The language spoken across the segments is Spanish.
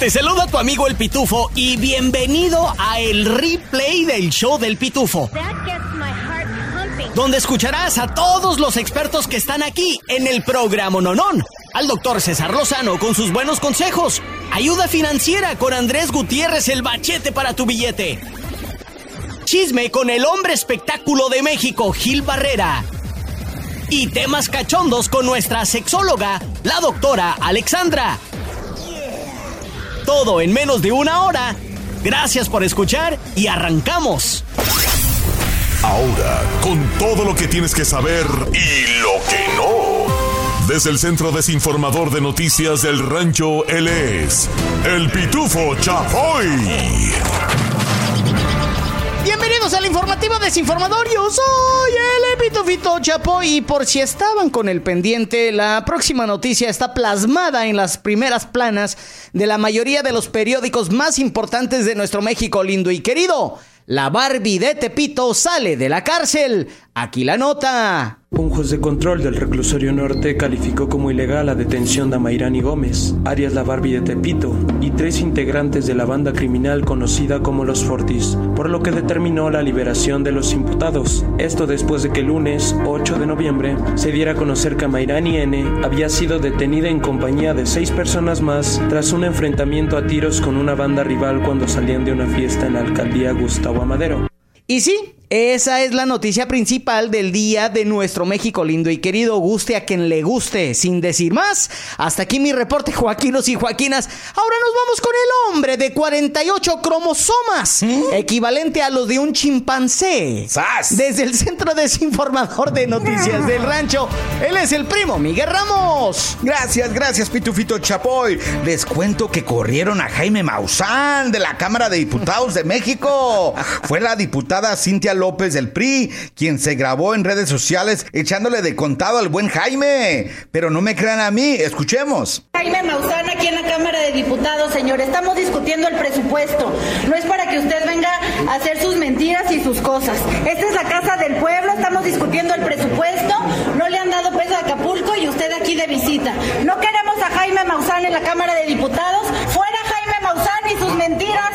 Te saluda tu amigo el Pitufo y bienvenido a el replay del show del Pitufo. Donde escucharás a todos los expertos que están aquí en el programa Nonón. Al doctor César Lozano con sus buenos consejos. Ayuda financiera con Andrés Gutiérrez, el bachete para tu billete. Chisme con el hombre espectáculo de México, Gil Barrera. Y temas cachondos con nuestra sexóloga, la doctora Alexandra. Todo en menos de una hora. Gracias por escuchar y arrancamos. Ahora, con todo lo que tienes que saber y lo que no. Desde el Centro Desinformador de Noticias del Rancho, él es el Pitufo Chapoy. Bienvenidos al informativo desinformador. Yo soy Chapoy. Y por si estaban con el pendiente, la próxima noticia está plasmada en las primeras planas de la mayoría de los periódicos más importantes de nuestro México lindo y querido. La Barbie de Tepito sale de la cárcel. Aquí la nota. Un juez de control del reclusorio norte calificó como ilegal la detención de Mayrani Gómez, Arias la Barbie de Tepito y tres integrantes de la banda criminal conocida como los Fortis, por lo que determinó la liberación de los imputados. Esto después de que el lunes 8 de noviembre se diera a conocer que Mayrani N había sido detenida en compañía de seis personas más tras un enfrentamiento a tiros con una banda rival cuando salían de una fiesta en la alcaldía Gustavo Amadero. Y sí, esa es la noticia principal del día de nuestro México lindo y querido. Guste a quien le guste. Sin decir más, hasta aquí mi reporte, Joaquinos y Joaquinas. Ahora nos vamos con el hombre de 48 cromosomas, equivalente a los de un chimpancé. Desde el Centro Desinformador de Noticias del Rancho, él es el primo Miguel Ramos. Gracias, gracias, Pitufito Chapoy. Les cuento que corrieron a Jaime Maussan de la Cámara de Diputados de México. Fue la diputada Cintia López del PRI, quien se grabó en redes sociales echándole de contado al buen Jaime. Pero no me crean a mí, escuchemos. Jaime Maussan aquí en la Cámara de Diputados, señor. Estamos discutiendo el presupuesto. No es para que usted venga a hacer sus mentiras y sus cosas. Esta es la casa del pueblo, estamos discutiendo el presupuesto. No le han dado peso a Acapulco y usted aquí de visita. No queremos a Jaime Maussan en la Cámara de Diputados. Fuera Jaime Maussan y sus mentiras.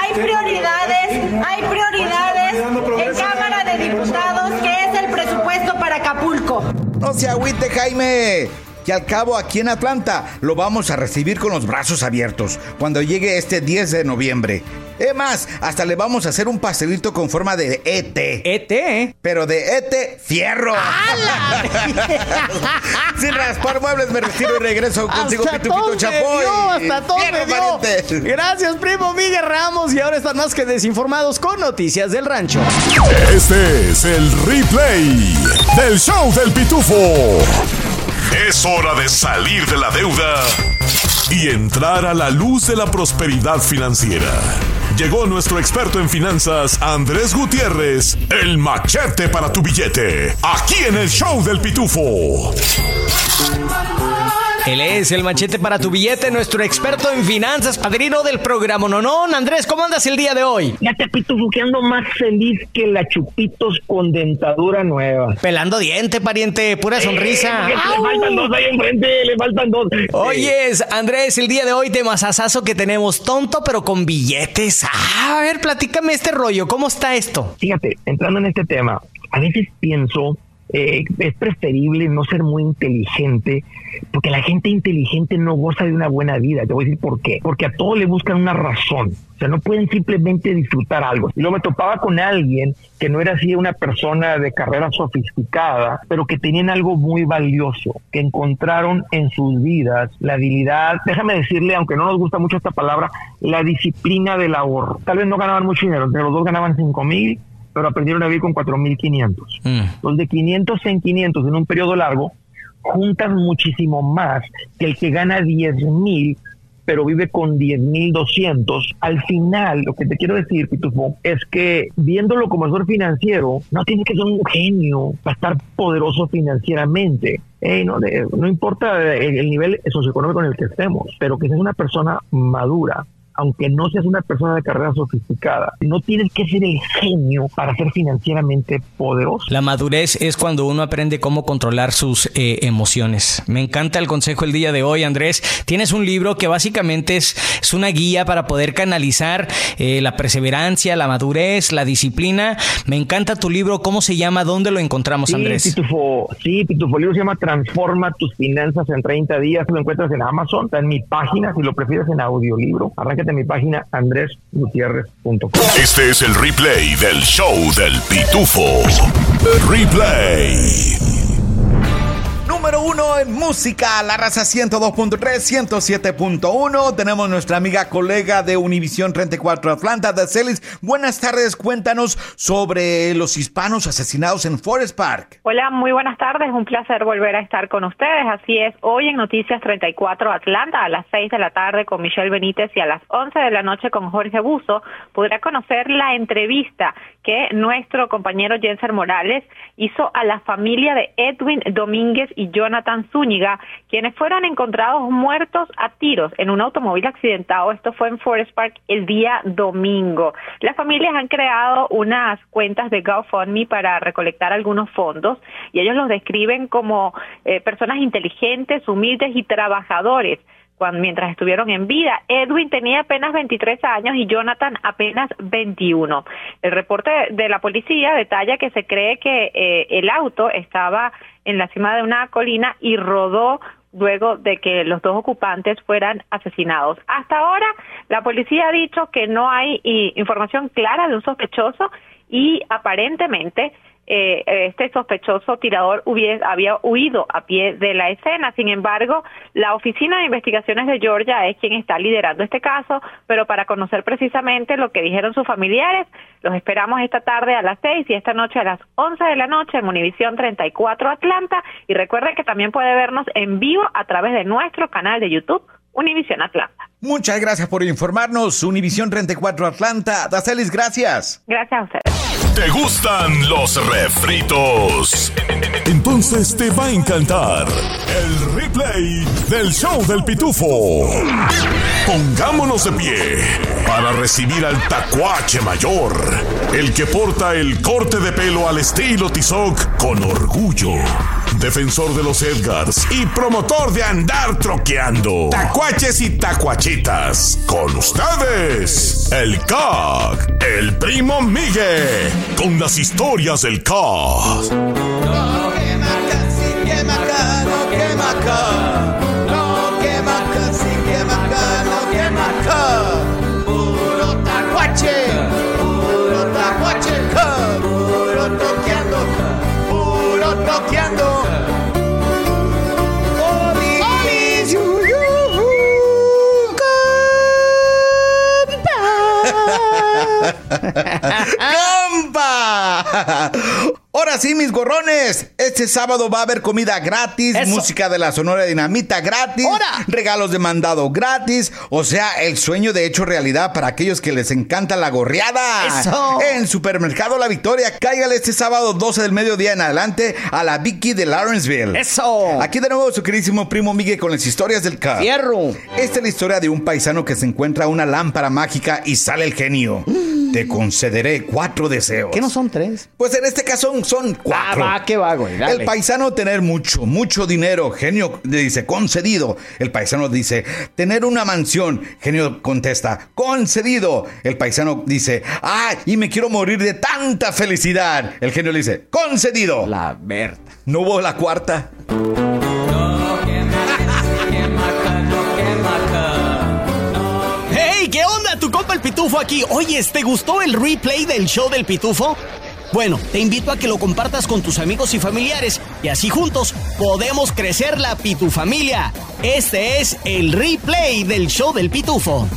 Hay prioridades, hay prioridades en Cámara de Diputados, que es el presupuesto para Acapulco. No se agüite, Jaime. Que al cabo aquí en Atlanta lo vamos a recibir con los brazos abiertos cuando llegue este 10 de noviembre. Es más, hasta le vamos a hacer un pastelito con forma de ET. ET. Pero de ET fierro. Sin raspar muebles me retiro y regreso contigo, Hasta me Chapoy. dio, hasta todo me dio. Gracias, primo Miguel Ramos. Y ahora están más que desinformados con noticias del rancho. Este es el replay del show del Pitufo. Es hora de salir de la deuda y entrar a la luz de la prosperidad financiera. Llegó nuestro experto en finanzas, Andrés Gutiérrez, el machete para tu billete, aquí en el show del Pitufo. Él es el machete para tu billete, nuestro experto en finanzas, padrino del programa Nonón. Andrés, ¿cómo andas el día de hoy? Ya te pitufo que ando más feliz que la chupitos con dentadura nueva. Pelando diente, pariente, pura sonrisa. Eh, le faltan dos ahí enfrente, le faltan dos. Oyes, Andrés, el día de hoy de masasazo que tenemos tonto, pero con billetes. Ah, a ver, platícame este rollo, ¿cómo está esto? Fíjate, entrando en este tema, a veces pienso, eh, es preferible no ser muy inteligente, porque la gente inteligente no goza de una buena vida. Te voy a decir por qué. Porque a todos le buscan una razón. O sea, no pueden simplemente disfrutar algo. Y luego me topaba con alguien que no era así una persona de carrera sofisticada, pero que tenían algo muy valioso, que encontraron en sus vidas la habilidad, déjame decirle, aunque no nos gusta mucho esta palabra, la disciplina del ahorro. Tal vez no ganaban mucho dinero, entre los dos ganaban cinco mil, pero aprendieron a vivir con 4.500. Los de 500 en 500 en un periodo largo juntan muchísimo más que el que gana 10.000 pero vive con 10.200. Al final, lo que te quiero decir, Pitufo, es que viéndolo como asesor financiero, no tienes que ser un genio para estar poderoso financieramente. Eh, no, de- no importa el, el nivel socioeconómico en el que estemos, pero que seas una persona madura, aunque no seas una persona de carrera sofisticada, no tienes que ser el genio para ser financieramente poderoso. La madurez es cuando uno aprende cómo controlar sus eh, emociones. Me encanta el consejo el día de hoy, Andrés. Tienes un libro que básicamente es, es una guía para poder canalizar eh, la perseverancia, la madurez, la disciplina. Me encanta tu libro. ¿Cómo se llama? ¿Dónde lo encontramos, Andrés? Pitufo, sí, Pitufo, el libro se llama Transforma tus finanzas en 30 días. Lo encuentras en Amazon, está en mi página, si lo prefieres en audiolibro. Arráncate en mi página andresgutierrez.com. Este es el replay del show del Pitufo. Replay uno en música, la raza 102.3, 107.1. Tenemos nuestra amiga colega de Univisión 34 Atlanta, Dacelis. Buenas tardes, cuéntanos sobre los hispanos asesinados en Forest Park. Hola, muy buenas tardes, un placer volver a estar con ustedes. Así es, hoy en Noticias 34 Atlanta, a las 6 de la tarde con Michelle Benítez y a las 11 de la noche con Jorge Buzo, podrá conocer la entrevista que nuestro compañero Jenser Morales hizo a la familia de Edwin Domínguez y Jonathan Zúñiga, quienes fueron encontrados muertos a tiros en un automóvil accidentado. Esto fue en Forest Park el día domingo. Las familias han creado unas cuentas de GoFundMe para recolectar algunos fondos y ellos los describen como eh, personas inteligentes, humildes y trabajadores mientras estuvieron en vida. Edwin tenía apenas 23 años y Jonathan apenas 21. El reporte de la policía detalla que se cree que eh, el auto estaba en la cima de una colina y rodó luego de que los dos ocupantes fueran asesinados. Hasta ahora, la policía ha dicho que no hay información clara de un sospechoso y aparentemente eh, este sospechoso tirador había huido a pie de la escena. Sin embargo, la Oficina de Investigaciones de Georgia es quien está liderando este caso, pero para conocer precisamente lo que dijeron sus familiares, los esperamos esta tarde a las 6 y esta noche a las 11 de la noche en Univisión 34 Atlanta. Y recuerden que también puede vernos en vivo a través de nuestro canal de YouTube Univisión Atlanta. Muchas gracias por informarnos, Univisión 34 Atlanta. Dacelis, gracias. Gracias a ustedes. ¿Te gustan los refritos? Entonces te va a encantar el replay del show del pitufo. Pongámonos de pie para recibir al tacuache mayor, el que porta el corte de pelo al estilo Tizoc con orgullo defensor de los Edgars y promotor de andar troqueando. Tacuaches y tacuachitas. Con ustedes, el CAG, el primo Miguel, con las historias del CAG. No no Ahora sí, mis gorrones. Este sábado va a haber comida gratis, música de la Sonora Dinamita gratis, regalos de mandado gratis. O sea, el sueño de hecho realidad para aquellos que les encanta la gorreada. Eso. En Supermercado La Victoria, cáigale este sábado 12 del mediodía en adelante a la Vicky de Lawrenceville. Eso. Aquí de nuevo su queridísimo primo Miguel con las historias del car. Fierro. Esta es la historia de un paisano que se encuentra una lámpara mágica y sale el genio. Te concederé cuatro deseos. ¿Qué no son tres? Pues en este caso son cuatro. Ah, va, qué va, güey. El paisano tener mucho, mucho dinero. Genio le dice, concedido. El paisano dice, tener una mansión. Genio contesta, concedido. El paisano dice, ah, y me quiero morir de tanta felicidad. El genio le dice, concedido. La verdad. ¿No hubo la cuarta? El Pitufo aquí. Oye, ¿te gustó el replay del show del Pitufo? Bueno, te invito a que lo compartas con tus amigos y familiares y así juntos podemos crecer la Pitufamilia. Este es el replay del show del Pitufo.